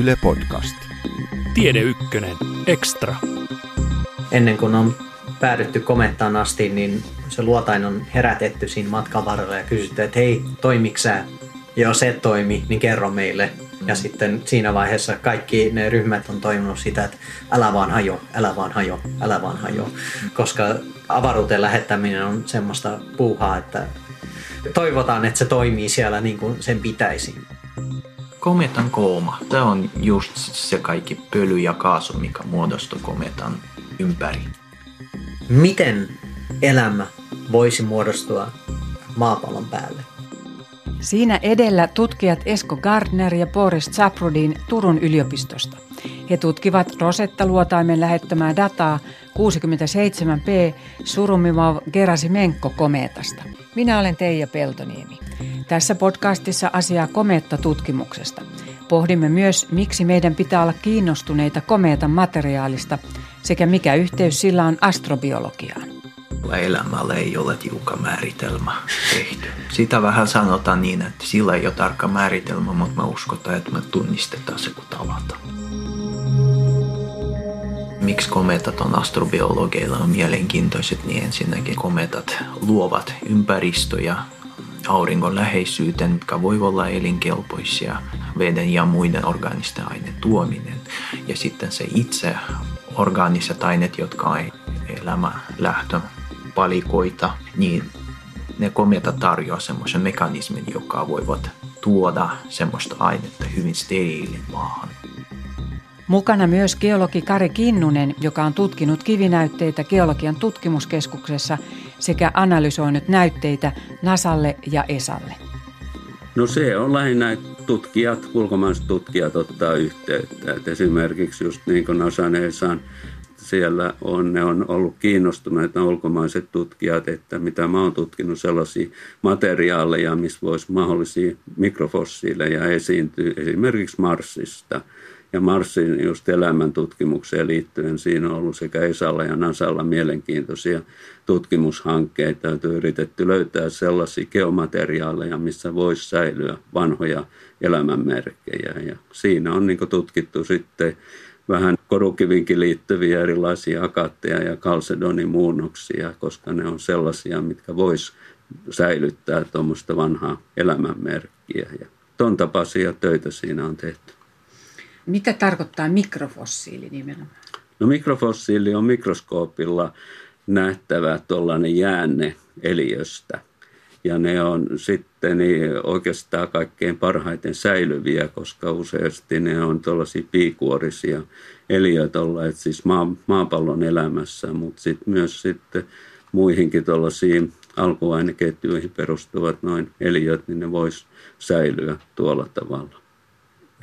Yle Podcast. Tiede Ykkönen, Extra. Ennen kuin on päädytty komettaan asti, niin se luotain on herätetty siinä matkan varrella ja kysytty, että hei, toimiksää? Ja jos et toimi, niin kerro meille. Ja sitten siinä vaiheessa kaikki ne ryhmät on toiminut sitä, että älä vaan hajo, älä vaan hajo, älä vaan hajo. Koska avaruuteen lähettäminen on semmoista puuhaa, että toivotaan, että se toimii siellä niin kuin sen pitäisi. Kometan kooma. Tämä on just se kaikki pöly ja kaasu, mikä muodostuu kometan ympäri. Miten elämä voisi muodostua maapallon päälle? Siinä edellä tutkijat Esko Gardner ja Boris Zaprudin Turun yliopistosta. He tutkivat Rosetta-luotaimen lähettämää dataa 67P Surumimov Gerasimenko komeetasta. Minä olen Teija Peltoniemi. Tässä podcastissa asiaa komeetta-tutkimuksesta. Pohdimme myös, miksi meidän pitää olla kiinnostuneita komeetan materiaalista sekä mikä yhteys sillä on astrobiologiaan. Elämällä ei ole tiukka määritelmä tehty. Sitä vähän sanotaan niin, että sillä ei ole tarkka määritelmä, mutta me uskotaan, että me tunnistetaan se, kun tavataan. Miksi kometat on astrobiologeilla on mielenkiintoiset, niin ensinnäkin kometat luovat ympäristöjä auringon läheisyyteen, jotka voi olla elinkelpoisia, veden ja muiden organisten aineiden tuominen. Ja sitten se itse orgaaniset aineet, jotka on elämän palikoita, niin ne kometat tarjoaa semmoisen mekanismin, joka voivat tuoda semmoista ainetta hyvin steriilin maahan. Mukana myös geologi Kari Kinnunen, joka on tutkinut kivinäytteitä Geologian tutkimuskeskuksessa sekä analysoinut näytteitä Nasalle ja Esalle. No se on lähinnä tutkijat, ulkomaiset tutkijat ottaa yhteyttä. Et esimerkiksi just niin kuin Nasan Esan, siellä on, ne on ollut kiinnostuneita ulkomaiset tutkijat, että mitä mä oon tutkinut sellaisia materiaaleja, missä voisi mahdollisia mikrofossiileja esiintyä esimerkiksi Marsista – ja Marsin just elämäntutkimukseen liittyen siinä on ollut sekä Esalla ja Nasalla mielenkiintoisia tutkimushankkeita, joita on yritetty löytää sellaisia geomateriaaleja, missä voisi säilyä vanhoja elämänmerkkejä. Ja siinä on niin tutkittu sitten vähän korukivinkin liittyviä erilaisia akaatteja ja kalsedonimuunnoksia, koska ne on sellaisia, mitkä vois säilyttää tuommoista vanhaa elämänmerkkiä. Ja ton tapaisia töitä siinä on tehty. Mitä tarkoittaa mikrofossiili nimenomaan? No mikrofossiili on mikroskoopilla nähtävä tuollainen jäänne eliöstä. Ja ne on sitten niin oikeastaan kaikkein parhaiten säilyviä, koska useasti ne on tuollaisia piikuorisia eliöitä olleet siis maa, maapallon elämässä, mutta sitten myös sitten muihinkin tuollaisiin alkuaineketjuihin perustuvat noin eliöt, niin ne vois säilyä tuolla tavalla.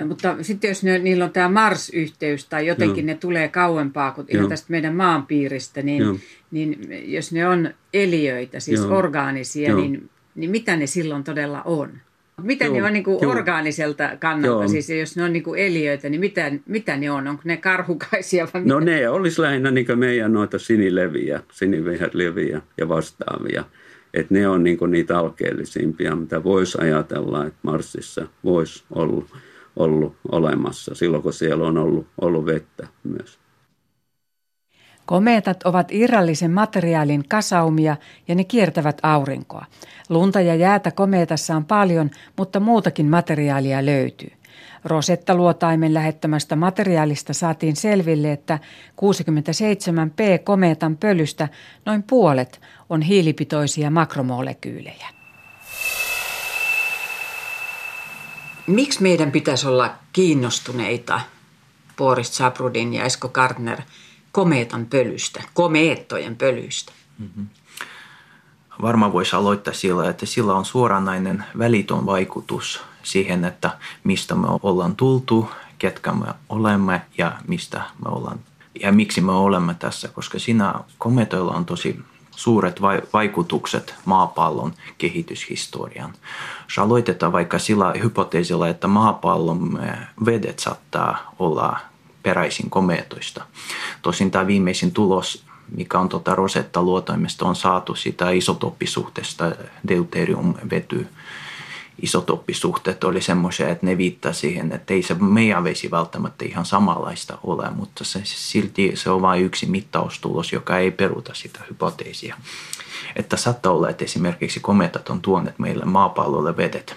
Mutta sitten jos ne, niillä on tämä Mars-yhteys tai jotenkin Joo. ne tulee kauempaa kuin ihan tästä meidän maanpiiristä, niin, niin jos ne on eliöitä, siis Joo. orgaanisia, Niin, niin mitä ne silloin todella on? Mitä Joo. ne on niin kuin orgaaniselta kannalta, Joo. siis jos ne on niin kuin eliöitä, niin mitä, mitä ne on? Onko ne karhukaisia vai No mitä? ne olisi lähinnä niin kuin meidän noita sinileviä, siniviherleviä ja vastaavia. Että ne on niin kuin niitä alkeellisimpia, mitä voisi ajatella, että Marsissa voisi olla ollut olemassa silloin, kun siellä on ollut, ollut vettä myös. Komeetat ovat irrallisen materiaalin kasaumia ja ne kiertävät aurinkoa. Lunta ja jäätä komeetassa on paljon, mutta muutakin materiaalia löytyy. Rosetta-luotaimen lähettämästä materiaalista saatiin selville, että 67P komeetan pölystä noin puolet on hiilipitoisia makromolekyylejä. Miksi meidän pitäisi olla kiinnostuneita Boris Zabrudin ja Esko Gardner komeetan pölystä, komeettojen pölystä? Mm-hmm. Varmaan voisi aloittaa sillä, että sillä on suoranainen välitön vaikutus siihen, että mistä me ollaan tultu, ketkä me olemme ja mistä me ollaan ja miksi me olemme tässä, koska siinä kometoilla on tosi suuret vaikutukset maapallon kehityshistoriaan. Aloitetaan vaikka sillä hypoteesilla, että maapallon vedet saattaa olla peräisin komeetoista. Tosin tämä viimeisin tulos, mikä on tuota Rosetta-luotoimesta, on saatu sitä isotoppisuhteesta deuterium-vety isotoppisuhteet oli semmoisia, että ne viittaa siihen, että ei se meidän vesi välttämättä ihan samanlaista ole, mutta se, silti se on vain yksi mittaustulos, joka ei peruta sitä hypoteesia. Että saattaa olla, että esimerkiksi kometat on tuoneet meille maapallolle vedet.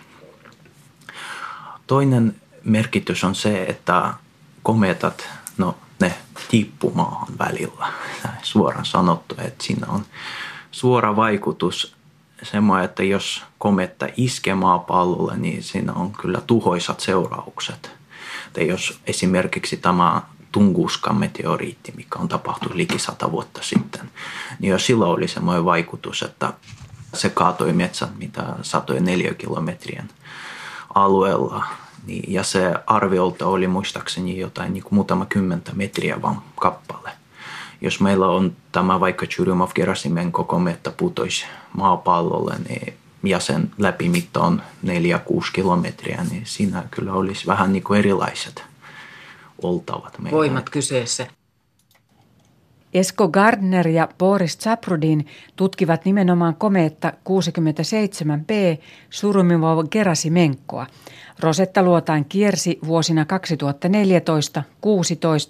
Toinen merkitys on se, että kometat, no ne tippuu maahan välillä. Suoraan sanottu, että siinä on suora vaikutus semmoinen, että jos kometta iskee maapallolle, niin siinä on kyllä tuhoisat seuraukset. Tai jos esimerkiksi tämä Tunguskan meteoriitti, mikä on tapahtunut liki sata vuotta sitten, niin jo silloin oli semmoinen vaikutus, että se kaatoi metsät mitä satojen neliökilometrien alueella. Niin, ja se arviolta oli muistaakseni jotain niin kuin muutama kymmentä metriä vaan kappale jos meillä on tämä vaikka Churyumov Gerasimenko kometta putoisi maapallolle, niin ja sen läpimitta on 4-6 kilometriä, niin siinä kyllä olisi vähän niin kuin erilaiset oltavat meillä. Voimat kyseessä. Esko Gardner ja Boris Zaprudin tutkivat nimenomaan komeetta 67P Surumivov Gerasimenkoa. Rosetta luotaan kiersi vuosina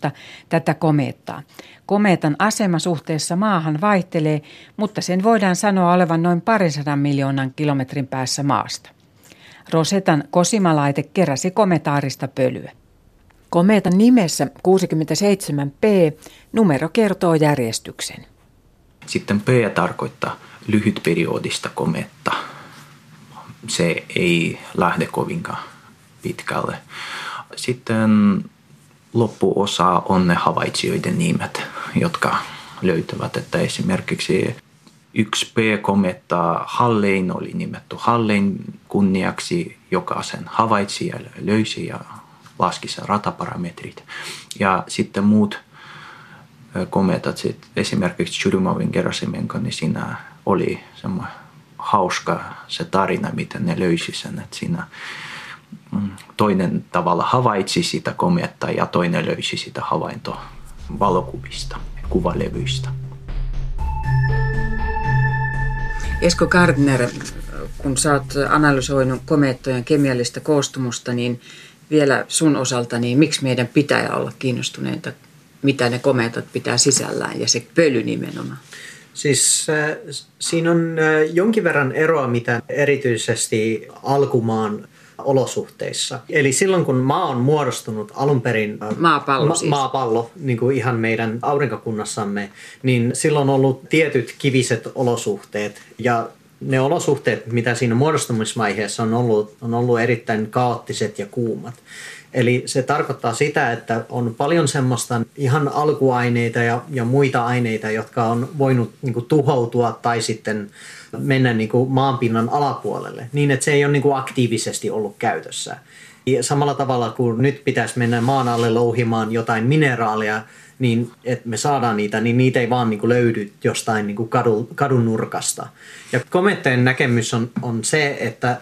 2014-16 tätä komeettaa. Komeetan asema suhteessa maahan vaihtelee, mutta sen voidaan sanoa olevan noin parisadan miljoonan kilometrin päässä maasta. Rosetan kosimalaite keräsi kometaarista pölyä. Komeetan nimessä 67P numero kertoo järjestyksen. Sitten P tarkoittaa lyhytperiodista kometta. Se ei lähde kovinkaan pitkälle. Sitten loppuosa on ne havaitsijoiden nimet, jotka löytävät, että esimerkiksi yksi P-kometta Hallein oli nimetty Hallein kunniaksi, joka sen havaitsi ja löysi ja laski sen rataparametrit. Ja sitten muut kometat, esimerkiksi Churymovin Gerasimenko, niin siinä oli semmoinen hauska se tarina, miten ne löysi sen, että siinä mm, toinen tavalla havaitsi sitä kometta ja toinen löysi sitä havaintoa valokuvista, kuvalevyistä. Esko Gardner, kun sä oot analysoinut komeettojen kemiallista koostumusta, niin vielä sun osalta, niin miksi meidän pitää olla kiinnostuneita, mitä ne komeetot pitää sisällään ja se pöly nimenomaan? Siis äh, siinä on äh, jonkin verran eroa, mitä erityisesti alkumaan olosuhteissa. Eli silloin kun maa on muodostunut alun perin äh, maapallo, ma- siis. maapallo niin kuin ihan meidän aurinkokunnassamme, niin silloin on ollut tietyt kiviset olosuhteet ja ne olosuhteet, mitä siinä muodostumisvaiheessa on ollut, on ollut erittäin kaoottiset ja kuumat. Eli se tarkoittaa sitä, että on paljon semmoista ihan alkuaineita ja, ja muita aineita, jotka on voinut niin kuin, tuhoutua tai sitten mennä niin kuin, maanpinnan alapuolelle, niin että se ei ole niin kuin, aktiivisesti ollut käytössä. Ja samalla tavalla kuin nyt pitäisi mennä maan alle louhimaan jotain mineraalia, niin että me saadaan niitä, niin niitä ei vaan niin kuin löydy jostain niin kuin kadun, kadun nurkasta. Ja kometteen näkemys on, on se, että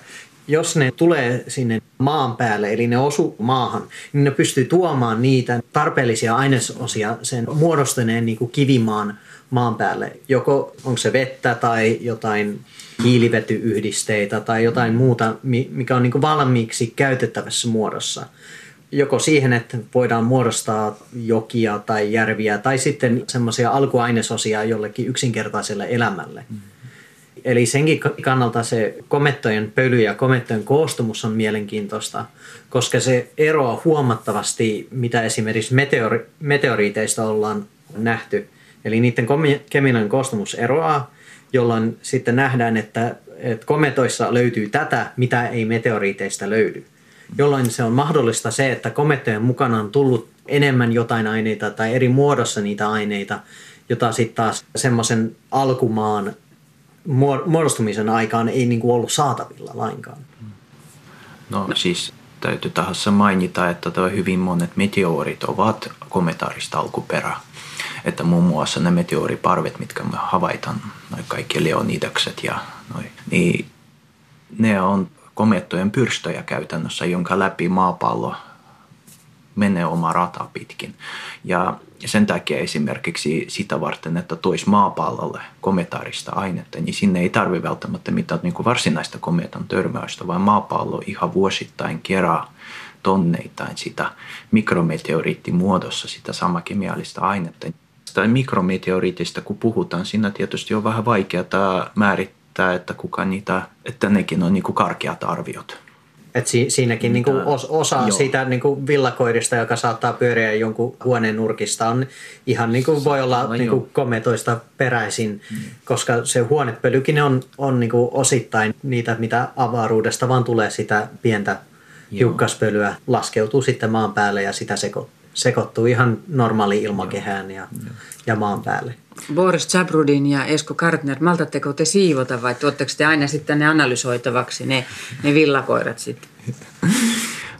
jos ne tulee sinne maan päälle, eli ne osu maahan, niin ne pystyy tuomaan niitä tarpeellisia ainesosia sen muodostuneen niin kuin kivimaan maan päälle. Joko onko se vettä tai jotain hiilivetyyhdisteitä tai jotain muuta, mikä on niin kuin valmiiksi käytettävässä muodossa joko siihen, että voidaan muodostaa jokia tai järviä tai sitten semmoisia alkuainesosia jollekin yksinkertaiselle elämälle. Mm. Eli senkin kannalta se komettojen pöly ja komettojen koostumus on mielenkiintoista, koska se eroaa huomattavasti, mitä esimerkiksi meteori- meteoriiteista ollaan nähty. Eli niiden kemiallinen koostumus eroaa, jolloin sitten nähdään, että, että kometoissa löytyy tätä, mitä ei meteoriiteista löydy jolloin se on mahdollista se, että komettojen mukana on tullut enemmän jotain aineita tai eri muodossa niitä aineita, jota sitten taas semmoisen alkumaan muodostumisen aikaan ei niin ollut saatavilla lainkaan. No siis täytyy tässä mainita, että hyvin monet meteorit ovat kometaarista alkuperää. Että muun muassa ne meteoriparvet, mitkä me havaitaan, noin kaikki leonidakset ja noin, niin ne on komettojen pyrstöjä käytännössä, jonka läpi maapallo menee oma rata pitkin. Ja sen takia esimerkiksi sitä varten, että tois maapallolle kometaarista ainetta, niin sinne ei tarvi välttämättä mitään niin kuin varsinaista kometan törmäystä, vaan maapallo ihan vuosittain kerää tonneittain sitä mikrometeoriittimuodossa sitä sama kemiallista ainetta. Tai mikrometeoriitista kun puhutaan, siinä tietysti on vähän vaikeaa määrittää, että kuka niitä, että nekin on niin kuin karkeat arviot. Et si- siinäkin niinku os- osa Joo. siitä niinku villakoirista, joka saattaa pyöriä jonkun huoneen nurkista, on ihan niinku voi olla no, niinku kometoista peräisin, mm. koska se huonepölykin on, on niinku osittain niitä, mitä avaruudesta vaan tulee sitä pientä hiukkaspölyä, laskeutuu sitten maan päälle ja sitä seko- sekoittuu ihan normaali ilmakehään ja, ja maan päälle. Boris Chabrudin ja Esko Kartner, maltatteko te siivota vai tuotteko te aina sitten ne analysoitavaksi, ne, ne villakoirat sitten?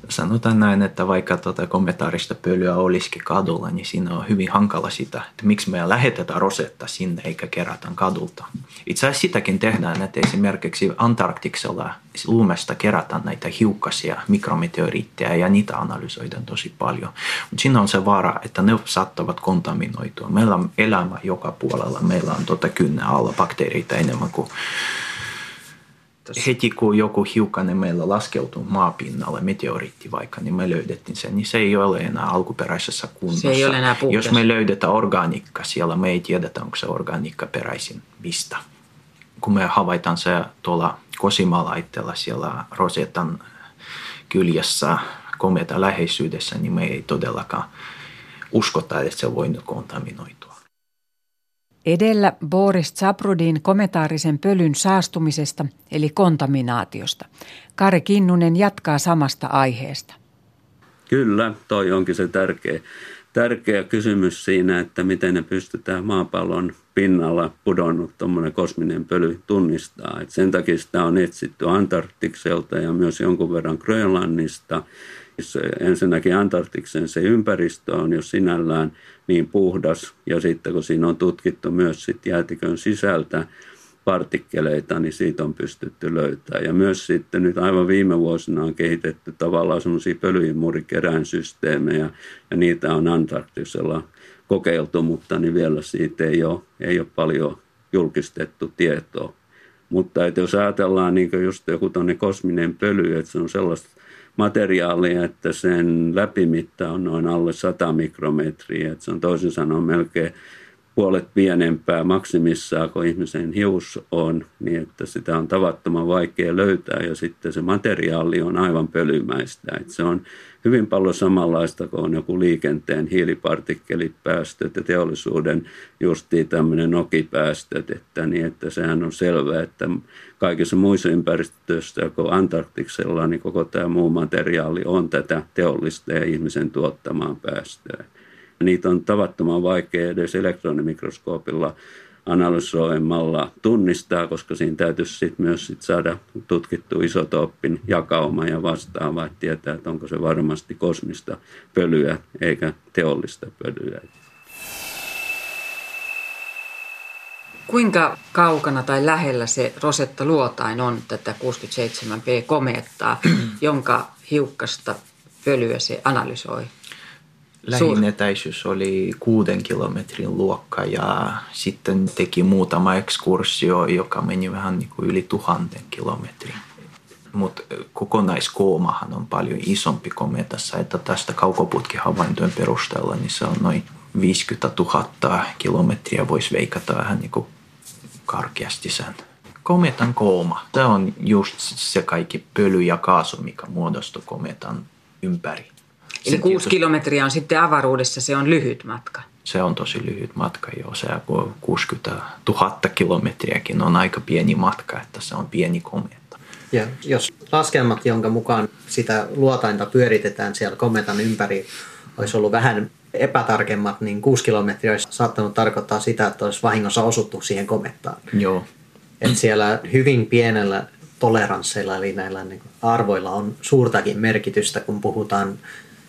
sanotaan näin, että vaikka tuota kommentaarista pölyä olisikin kadulla, niin siinä on hyvin hankala sitä, että miksi me lähetetään rosetta sinne eikä kerätä kadulta. Itse asiassa sitäkin tehdään, että esimerkiksi Antarktiksella lumesta kerätään näitä hiukkasia, mikrometeoriitteja ja niitä analysoidaan tosi paljon. Mutta siinä on se vaara, että ne saattavat kontaminoitua. Meillä on elämä joka puolella, meillä on tuota kynnen alla bakteereita enemmän kuin heti kun joku hiukkanen meillä laskeutuu maapinnalle, meteoriitti vaikka, niin me löydettiin sen, niin se ei ole enää alkuperäisessä kunnossa. Se ei ole enää puhdas. Jos me löydetään organiikka siellä, me ei tiedetä, onko se organiikka peräisin mistä. Kun me havaitaan se tuolla kosimalaitteella siellä Rosetan kyljessä komeata läheisyydessä, niin me ei todellakaan uskota, että se voi kontaminoitua. Edellä Boris Zabrudin kometaarisen pölyn saastumisesta eli kontaminaatiosta. Kari Kinnunen jatkaa samasta aiheesta. Kyllä, toi onkin se tärkeä, tärkeä kysymys siinä, että miten ne pystytään maapallon pinnalla pudonnut tuommoinen kosminen pöly tunnistaa. Et sen takia sitä on etsitty Antarktikselta ja myös jonkun verran Grönlannista. Ensinnäkin Antarktiksen se ympäristö on jo sinällään niin puhdas. Ja sitten kun siinä on tutkittu myös sit jäätikön sisältä partikkeleita, niin siitä on pystytty löytämään. Ja myös sitten nyt aivan viime vuosina on kehitetty tavallaan semmoisia pölyimurikeräinsysteemejä, ja niitä on Antarktisella kokeiltu, mutta niin vielä siitä ei ole, ei ole paljon julkistettu tietoa. Mutta että jos ajatellaan niin just joku kosminen pöly, että se on sellaista materiaalia, että sen läpimitta on noin alle 100 mikrometriä. Että se on toisin sanoen melkein puolet pienempää maksimissaan kuin ihmisen hius on, niin että sitä on tavattoman vaikea löytää ja sitten se materiaali on aivan pölymäistä. Että se on hyvin paljon samanlaista kuin on joku liikenteen hiilipartikkelipäästöt ja teollisuuden justiin tämmöinen nokipäästöt, että, niin, että sehän on selvää, että kaikissa muissa ympäristöissä kuin Antarktiksella, niin koko tämä muu materiaali on tätä teollista ja ihmisen tuottamaan päästöä. Niitä on tavattoman vaikea edes elektronimikroskoopilla analysoimalla tunnistaa, koska siinä täytyisi sit myös sit saada tutkittu isotooppin jakauma ja vastaava, että tietää, että onko se varmasti kosmista pölyä eikä teollista pölyä. Kuinka kaukana tai lähellä se Rosetta Luotain on tätä 67P komeettaa, jonka hiukkasta pölyä se analysoi? Lähin etäisyys oli kuuden kilometrin luokka ja sitten teki muutama ekskursio, joka meni vähän niin kuin yli tuhanten kilometrin. Mutta kokonaiskoomahan on paljon isompi kometassa, että tästä kaukoputki-havaintojen perusteella niin se on noin 50 000 kilometriä, voisi veikata vähän niin kuin karkeasti sen. Kometan kooma, se on just se kaikki pöly ja kaasu, mikä muodostuu kometan ympäri. Eli kuusi kilometriä on sitten avaruudessa, se on lyhyt matka. Se on tosi lyhyt matka, joo. Se 60 000 kilometriäkin on aika pieni matka, että se on pieni kometta. Ja jos laskelmat, jonka mukaan sitä luotainta pyöritetään siellä kometan ympäri, olisi ollut vähän epätarkemmat, niin 6 kilometriä olisi saattanut tarkoittaa sitä, että olisi vahingossa osuttu siihen komettaan. Joo. Et siellä hyvin pienellä toleransseilla, eli näillä niin arvoilla on suurtakin merkitystä, kun puhutaan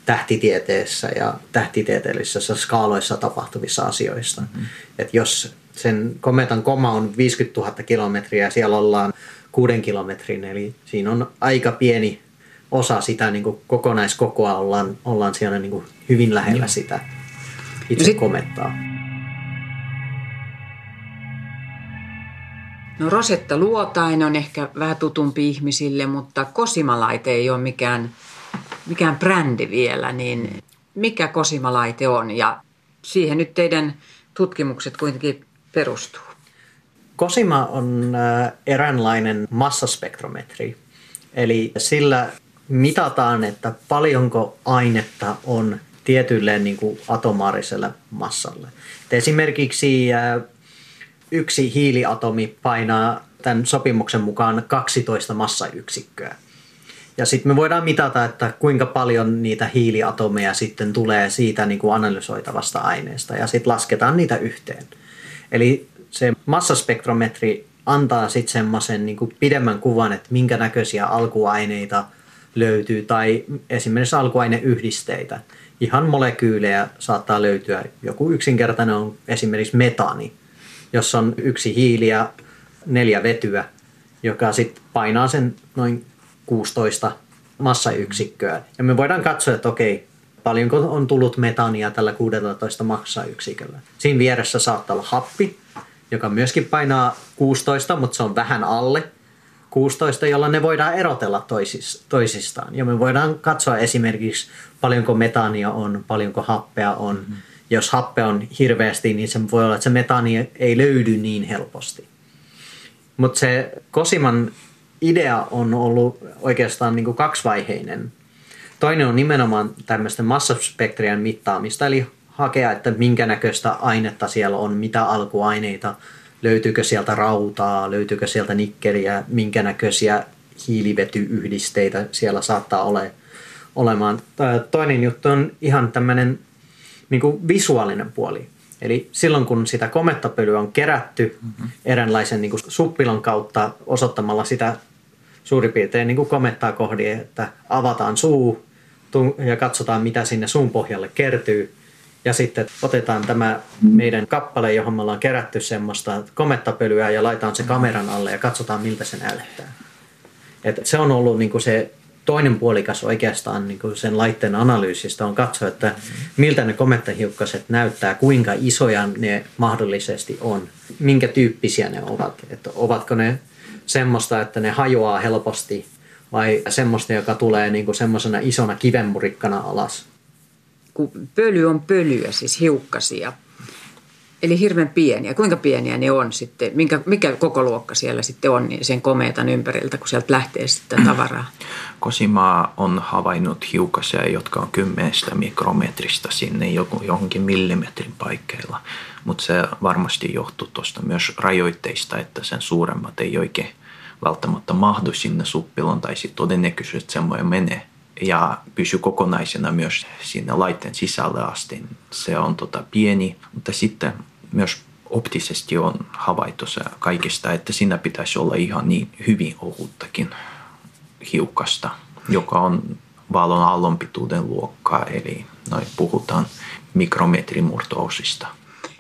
tähtitieteessä ja tähtitieteellisissä skaaloissa tapahtuvissa asioista. Mm-hmm. Et jos sen kometan koma on 50 000 kilometriä ja siellä ollaan kuuden kilometrin, eli siinä on aika pieni osa sitä niin kuin kokonaiskokoa, ollaan, ollaan siellä niin kuin hyvin lähellä sitä itse sit, komettaa. No Rosetta Luotain on ehkä vähän tutumpi ihmisille, mutta Kosimalaite ei ole mikään, mikään brändi vielä, niin mikä Kosimalaite on ja siihen nyt teidän tutkimukset kuitenkin perustuu? Kosima on äh, eräänlainen massaspektrometri. Eli sillä mitataan, että paljonko ainetta on tietylle niin kuin atomaariselle massalle. Et esimerkiksi äh, yksi hiiliatomi painaa tämän sopimuksen mukaan 12 massayksikköä. Ja sitten me voidaan mitata, että kuinka paljon niitä hiiliatomeja sitten tulee siitä niin kuin analysoitavasta aineesta ja sitten lasketaan niitä yhteen. Eli se massaspektrometri antaa sitten semmoisen niin pidemmän kuvan, että minkä näköisiä alkuaineita löytyy tai esimerkiksi alkuaineyhdisteitä. Ihan molekyylejä saattaa löytyä. Joku yksinkertainen on esimerkiksi metaani, jossa on yksi hiili ja neljä vetyä, joka sitten painaa sen noin 16 massayksikköä. Ja me voidaan katsoa, että okei, paljonko on tullut metania tällä 16 massayksiköllä. Siinä vieressä saattaa olla happi, joka myöskin painaa 16, mutta se on vähän alle 16, jolla ne voidaan erotella toisistaan. Ja me voidaan katsoa esimerkiksi paljonko metania on, paljonko happea on. Mm. Jos happe on hirveästi, niin se voi olla, että se metani ei löydy niin helposti. Mutta se Kosiman idea on ollut oikeastaan niin kuin kaksivaiheinen. Toinen on nimenomaan tämmöisten massaspektrien mittaamista, eli hakea, että minkä näköistä ainetta siellä on, mitä alkuaineita, löytyykö sieltä rautaa, löytyykö sieltä nikkeliä, minkä näköisiä hiilivetyyhdisteitä siellä saattaa ole, olemaan. Toinen juttu on ihan tämmöinen niin kuin visuaalinen puoli. Eli silloin kun sitä komettapölyä on kerätty mm-hmm. eräänlaisen niin kuin suppilon kautta osoittamalla sitä suurin piirtein niin kuin komettaa kohdin, että avataan suu ja katsotaan mitä sinne suun pohjalle kertyy, ja sitten otetaan tämä meidän kappale, johon me ollaan kerätty semmoista komettapölyä ja laitetaan se kameran alle ja katsotaan miltä se näyttää. Et se on ollut niin kuin se toinen puolikas oikeastaan niin kuin sen laitteen analyysistä on katsoa, että miltä ne komettahiukkaset näyttää, kuinka isoja ne mahdollisesti on, minkä tyyppisiä ne ovat. Että ovatko ne semmoista, että ne hajoaa helposti vai semmoista, joka tulee niin kuin semmoisena isona kivenmurikkana alas kun pöly on pölyä, siis hiukkasia. Eli hirveän pieniä. Kuinka pieniä ne on sitten? Minkä, mikä koko luokka siellä sitten on niin sen komeetan ympäriltä, kun sieltä lähtee sitten tavaraa? Kosimaa on havainnut hiukkasia, jotka on kymmenestä mikrometristä sinne johonkin millimetrin paikkeilla. Mutta se varmasti johtuu tuosta myös rajoitteista, että sen suuremmat ei oikein välttämättä mahdu sinne suppilon tai sitten todennäköisesti semmoinen menee ja pysyy kokonaisena myös siinä laitteen sisällä asti. Se on tota pieni, mutta sitten myös optisesti on havaittu se kaikista, että siinä pitäisi olla ihan niin hyvin ohuttakin hiukkasta, joka on valon aallonpituuden luokkaa, eli noin puhutaan mikrometrimurtoosista.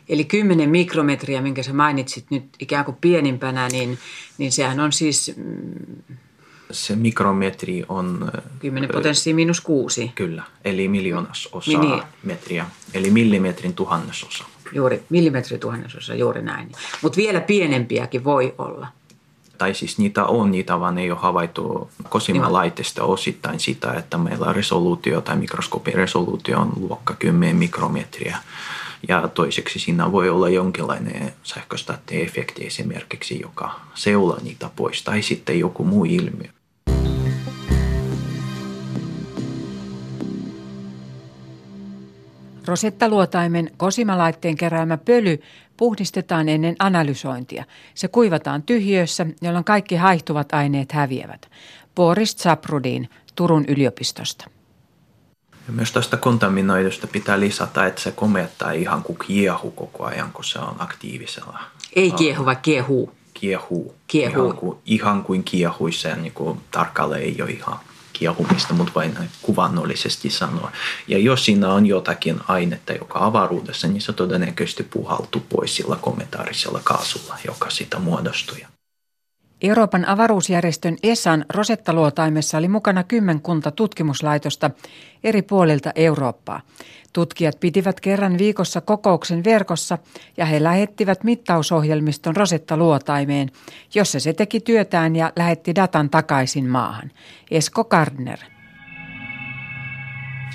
Eli 10 mikrometriä, minkä sä mainitsit nyt ikään kuin pienimpänä, niin, niin sehän on siis mm, se mikrometri on... 10 potenssiin miinus 6. Kyllä, eli miljoonasosa Mini... metriä, eli millimetrin tuhannesosa. Juuri, millimetrin tuhannesosa, juuri näin. Mutta vielä pienempiäkin voi olla. Tai siis niitä on, niitä vaan ei ole havaittu Cosima-laitteesta osittain sitä, että meillä resoluutio tai mikroskoopin resoluutio on luokka 10 mikrometriä. Ja toiseksi siinä voi olla jonkinlainen sähköstaattiefekti esimerkiksi, joka seulaa niitä pois, tai sitten joku muu ilmiö. Rosettaluotaimen kosimalaitteen keräämä pöly puhdistetaan ennen analysointia. Se kuivataan tyhjössä, jolloin kaikki haihtuvat aineet häviävät. Boris Zaprudin Turun yliopistosta. Ja myös tästä kontaminoidusta pitää lisätä, että se komettaa ihan kuin kiehu koko ajan, kun se on aktiivisella. Ei kiehu, vaan kiehuu. Kiehuu. Kiehuu. Ihan kuin, ihan kuin kiehuisi, niin kuin tarkalleen ei ole ihan kiehumista, mutta vain kuvannollisesti sanoa. Ja jos siinä on jotakin ainetta, joka avaruudessa, niin se todennäköisesti puhaltuu pois sillä kommentaarisella kaasulla, joka sitä muodostuu. Euroopan avaruusjärjestön ESAn Rosettaluotaimessa oli mukana kymmenkunta tutkimuslaitosta eri puolilta Eurooppaa. Tutkijat pitivät kerran viikossa kokouksen verkossa ja he lähettivät mittausohjelmiston Rosetta-luotaimeen, jossa se teki työtään ja lähetti datan takaisin maahan. Esko Gardner.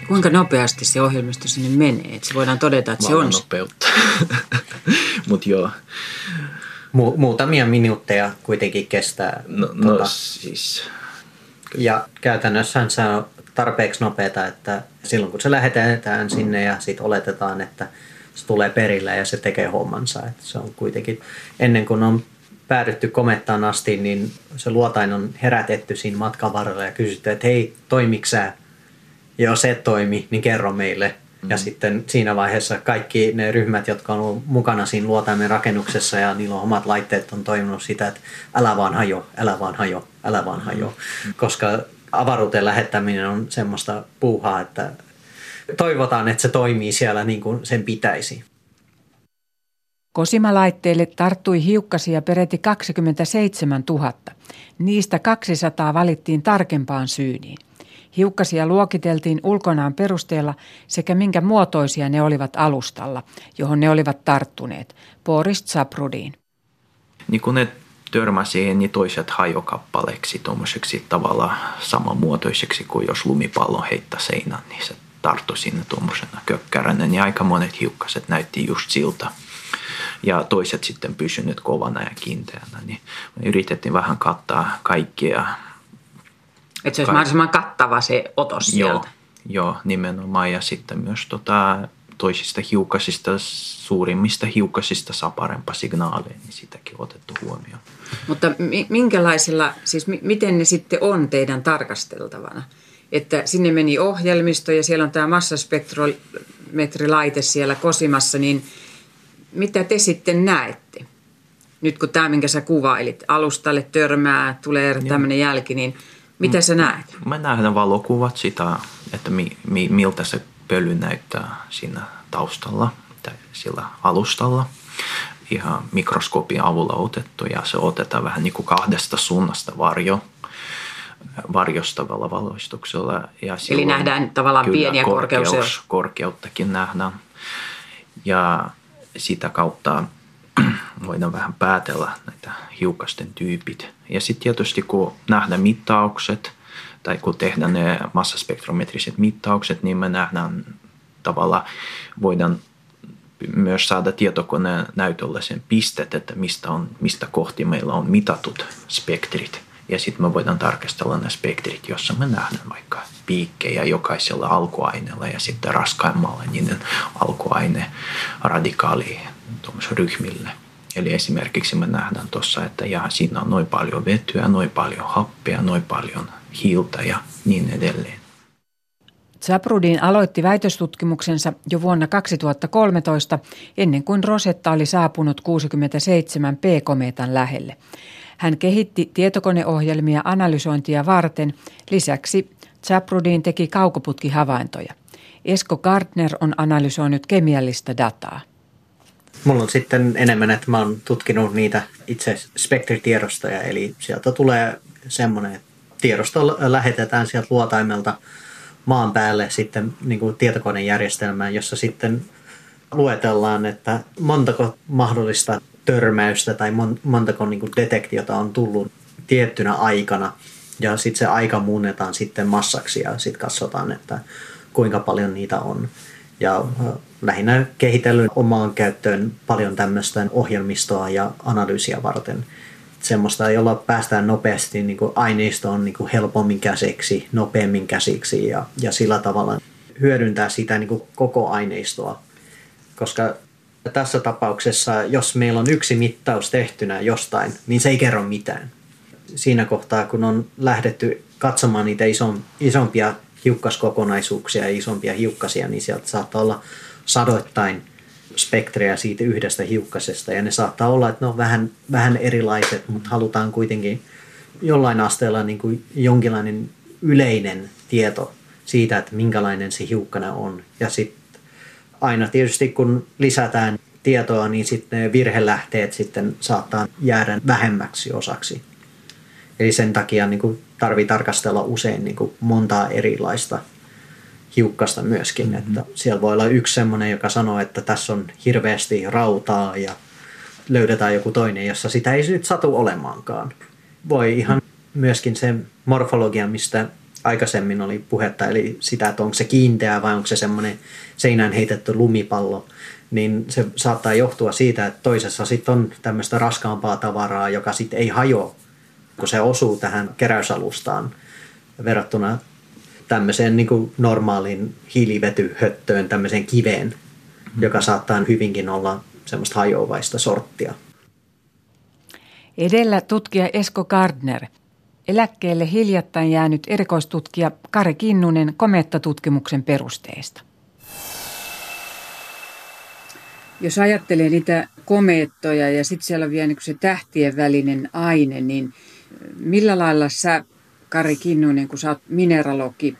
Kuinka nopeasti se ohjelmisto sinne menee? Että se voidaan todeta, että se on... nopeutta. Mutta joo. Mu- muutamia minuutteja kuitenkin kestää. No, no siis... Ja käytännössä se on tarpeeksi nopeata, että silloin kun se lähetetään sinne ja sitten oletetaan, että se tulee perille ja se tekee hommansa. Että se on kuitenkin, ennen kuin on päädytty komettaan asti, niin se luotain on herätetty siinä matkan varrella ja kysytty, että hei, toimiksää? Jos et toimi, niin kerro meille. Mm. Ja sitten siinä vaiheessa kaikki ne ryhmät, jotka on ollut mukana siinä luotaimen rakennuksessa ja niillä on omat laitteet, on toiminut sitä, että älä vaan hajo, älä vaan hajo, älä vaan hajo. Mm. Koska avaruuteen lähettäminen on semmoista puuhaa, että toivotaan, että se toimii siellä niin kuin sen pitäisi. Kosimalaitteille tarttui hiukkasia peräti 27 000. Niistä 200 valittiin tarkempaan syyniin. Hiukkasia luokiteltiin ulkonaan perusteella sekä minkä muotoisia ne olivat alustalla, johon ne olivat tarttuneet, Boris Zaprudiin. Niin kun ne törmäsi, niin toiset hajokappaleeksi tuommoiseksi tavalla samanmuotoiseksi kuin jos lumipallo heittää seinään, niin se tarttui sinne tuommoisena kökkäränä, niin aika monet hiukkaset näytti just siltä. Ja toiset sitten pysynyt kovana ja kiinteänä, niin me yritettiin vähän kattaa kaikkia että se olisi mahdollisimman kattava se otos sieltä. Joo, joo nimenomaan. Ja sitten myös tota, toisista hiukkasista, suurimmista hiukkasista saa parempaa signaalia, niin sitäkin otettu huomioon. Mutta minkälaisella, siis miten ne sitten on teidän tarkasteltavana? Että sinne meni ohjelmisto ja siellä on tämä massaspektrometrilaite siellä kosimassa, niin mitä te sitten näette? Nyt kun tämä, minkä sä kuvailit, alustalle törmää, tulee tämmöinen jälki, niin – mitä sä näet? Mä näen valokuvat sitä, että mi, mi, miltä se pöly näyttää siinä taustalla tai sillä alustalla. Ihan mikroskoopin avulla otettu ja se otetaan vähän niin kuin kahdesta suunnasta varjo varjostavalla valoistuksella. Ja Eli nähdään tavallaan kyllä, pieniä korkeus, korkeus, korkeuttakin nähdään. Ja sitä kautta voidaan vähän päätellä näitä hiukasten tyypit. Ja sitten tietysti kun nähdään mittaukset tai kun tehdään ne massaspektrometriset mittaukset, niin me nähdään tavalla, voidaan myös saada tietokoneen näytölle sen pistet, että mistä, on, mistä kohti meillä on mitatut spektrit. Ja sitten me voidaan tarkastella ne spektrit, jossa me nähdään vaikka piikkejä jokaisella alkuaineella ja sitten raskaimmalla niiden alkuaine radikaali ryhmille. Eli esimerkiksi me nähdään tuossa, että ja siinä on noin paljon vetyä, noin paljon happea, noin paljon hiiltä ja niin edelleen. Zaprudin aloitti väitöstutkimuksensa jo vuonna 2013 ennen kuin Rosetta oli saapunut 67 P-komeetan lähelle. Hän kehitti tietokoneohjelmia analysointia varten. Lisäksi Zaprudin teki kaukoputkihavaintoja. Esko Gardner on analysoinut kemiallista dataa. Mulla on sitten enemmän, että mä oon tutkinut niitä itse spektritiedostoja, eli sieltä tulee semmoinen, että tiedosto lähetetään sieltä luotaimelta maan päälle sitten niin kuin tietokonejärjestelmään, jossa sitten luetellaan, että montako mahdollista törmäystä tai montako niin kuin detektiota on tullut tiettynä aikana. Ja sitten se aika muunnetaan sitten massaksi ja sitten katsotaan, että kuinka paljon niitä on. Ja lähinnä kehitellyt omaan käyttöön paljon tämmöistä ohjelmistoa ja analyysiä varten. Semmoista, jolla päästään nopeasti niin kuin aineistoon niin kuin helpommin käsiksi, nopeammin käsiksi ja, ja sillä tavalla hyödyntää sitä niin kuin koko aineistoa. Koska tässä tapauksessa, jos meillä on yksi mittaus tehtynä jostain, niin se ei kerro mitään. Siinä kohtaa, kun on lähdetty katsomaan niitä isompia hiukkaskokonaisuuksia ja isompia hiukkasia, niin sieltä saattaa olla sadoittain spektrejä siitä yhdestä hiukkasesta ja ne saattaa olla, että ne on vähän, vähän erilaiset, mutta halutaan kuitenkin jollain asteella niin kuin jonkinlainen yleinen tieto siitä, että minkälainen se hiukkana on. Ja sitten aina tietysti kun lisätään tietoa, niin sitten ne virhelähteet sitten saattaa jäädä vähemmäksi osaksi. Eli sen takia niin kuin tarvii tarkastella usein niin kuin montaa erilaista hiukkasta myöskin. Mm-hmm. Että siellä voi olla yksi semmoinen, joka sanoo, että tässä on hirveästi rautaa ja löydetään joku toinen, jossa sitä ei nyt satu olemaankaan. Voi ihan myöskin se morfologia, mistä aikaisemmin oli puhetta, eli sitä, että onko se kiinteä vai onko se semmoinen seinään heitetty lumipallo, niin se saattaa johtua siitä, että toisessa sitten on tämmöistä raskaampaa tavaraa, joka sitten ei hajoa, kun se osuu tähän keräysalustaan verrattuna tämmöiseen niin kuin normaaliin hiilivetyhöttöön, tämmöiseen kiveen, mm. joka saattaa hyvinkin olla semmoista hajoavaista sorttia. Edellä tutkija Esko Gardner. Eläkkeelle hiljattain jäänyt erikoistutkija Kari Kinnunen kometta-tutkimuksen perusteista. Jos ajattelee niitä komeettoja ja sitten siellä on vielä niin se tähtien välinen aine, niin millä lailla sä, Kari Kinnunen, kun sä oot mineralogi,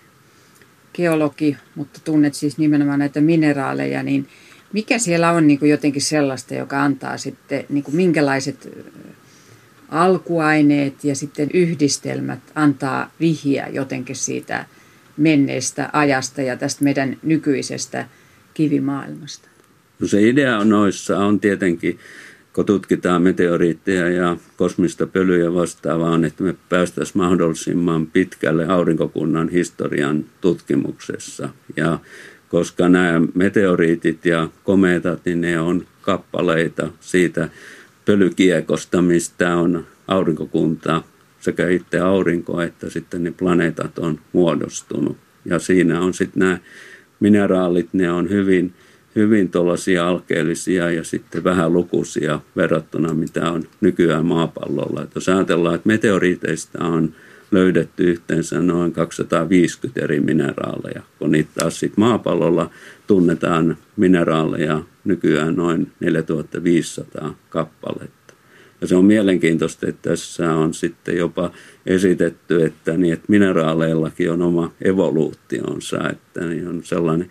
geologi, mutta tunnet siis nimenomaan näitä mineraaleja, niin mikä siellä on niin kuin jotenkin sellaista, joka antaa sitten, niin kuin minkälaiset alkuaineet ja sitten yhdistelmät antaa vihjaa jotenkin siitä menneestä ajasta ja tästä meidän nykyisestä kivimaailmasta? No se idea noissa on tietenkin, kun tutkitaan meteoriitteja ja kosmista pölyjä vastaavaa, on, että me päästäisiin mahdollisimman pitkälle aurinkokunnan historian tutkimuksessa. Ja koska nämä meteoriitit ja komeetat, niin ne on kappaleita siitä pölykiekosta, mistä on aurinkokunta sekä itse aurinko että sitten ne planeetat on muodostunut. Ja siinä on sitten nämä mineraalit, ne on hyvin, hyvin tuollaisia alkeellisia ja sitten vähän lukuisia verrattuna mitä on nykyään maapallolla. Et jos ajatellaan, että meteoriiteista on löydetty yhteensä noin 250 eri mineraaleja, kun niitä taas sitten maapallolla tunnetaan mineraaleja nykyään noin 4500 kappaletta. Ja se on mielenkiintoista, että tässä on sitten jopa esitetty, että, niin, että mineraaleillakin on oma evoluutionsa, että niin on sellainen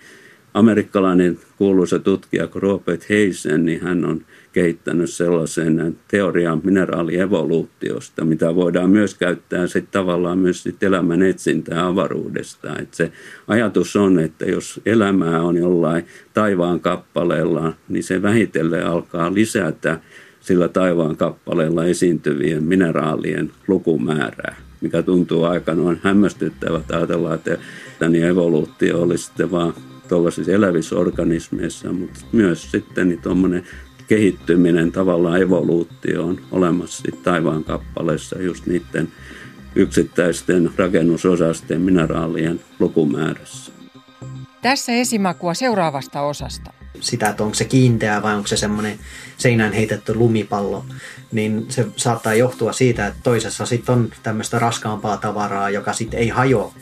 amerikkalainen kuuluisa tutkija Robert Heisen, niin hän on kehittänyt sellaisen teorian mineraalievoluutiosta, mitä voidaan myös käyttää sitten tavallaan myös sit elämän etsintää avaruudesta. Et se ajatus on, että jos elämää on jollain taivaan kappaleella, niin se vähitellen alkaa lisätä sillä taivaan kappaleella esiintyvien mineraalien lukumäärää mikä tuntuu aika noin hämmästyttävältä. Ajatellaan, että niin evoluutio olisi sitten vaan tuollaisissa elävissä organismeissa, mutta myös sitten niin tuommoinen kehittyminen, tavallaan evoluutio on olemassa taivaan kappaleessa just niiden yksittäisten rakennusosasten mineraalien lukumäärässä. Tässä esimakua seuraavasta osasta. Sitä, että onko se kiinteä vai onko se semmoinen seinään heitetty lumipallo, niin se saattaa johtua siitä, että toisessa sitten on tämmöistä raskaampaa tavaraa, joka sitten ei hajoa,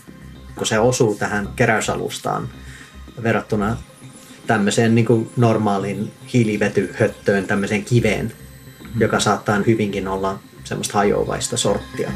kun se osuu tähän keräysalustaan verrattuna tämmöiseen niin kuin normaaliin hiilivetyhöttöön, tämmöiseen kiveen, joka saattaa hyvinkin olla semmoista hajoavaista sorttia.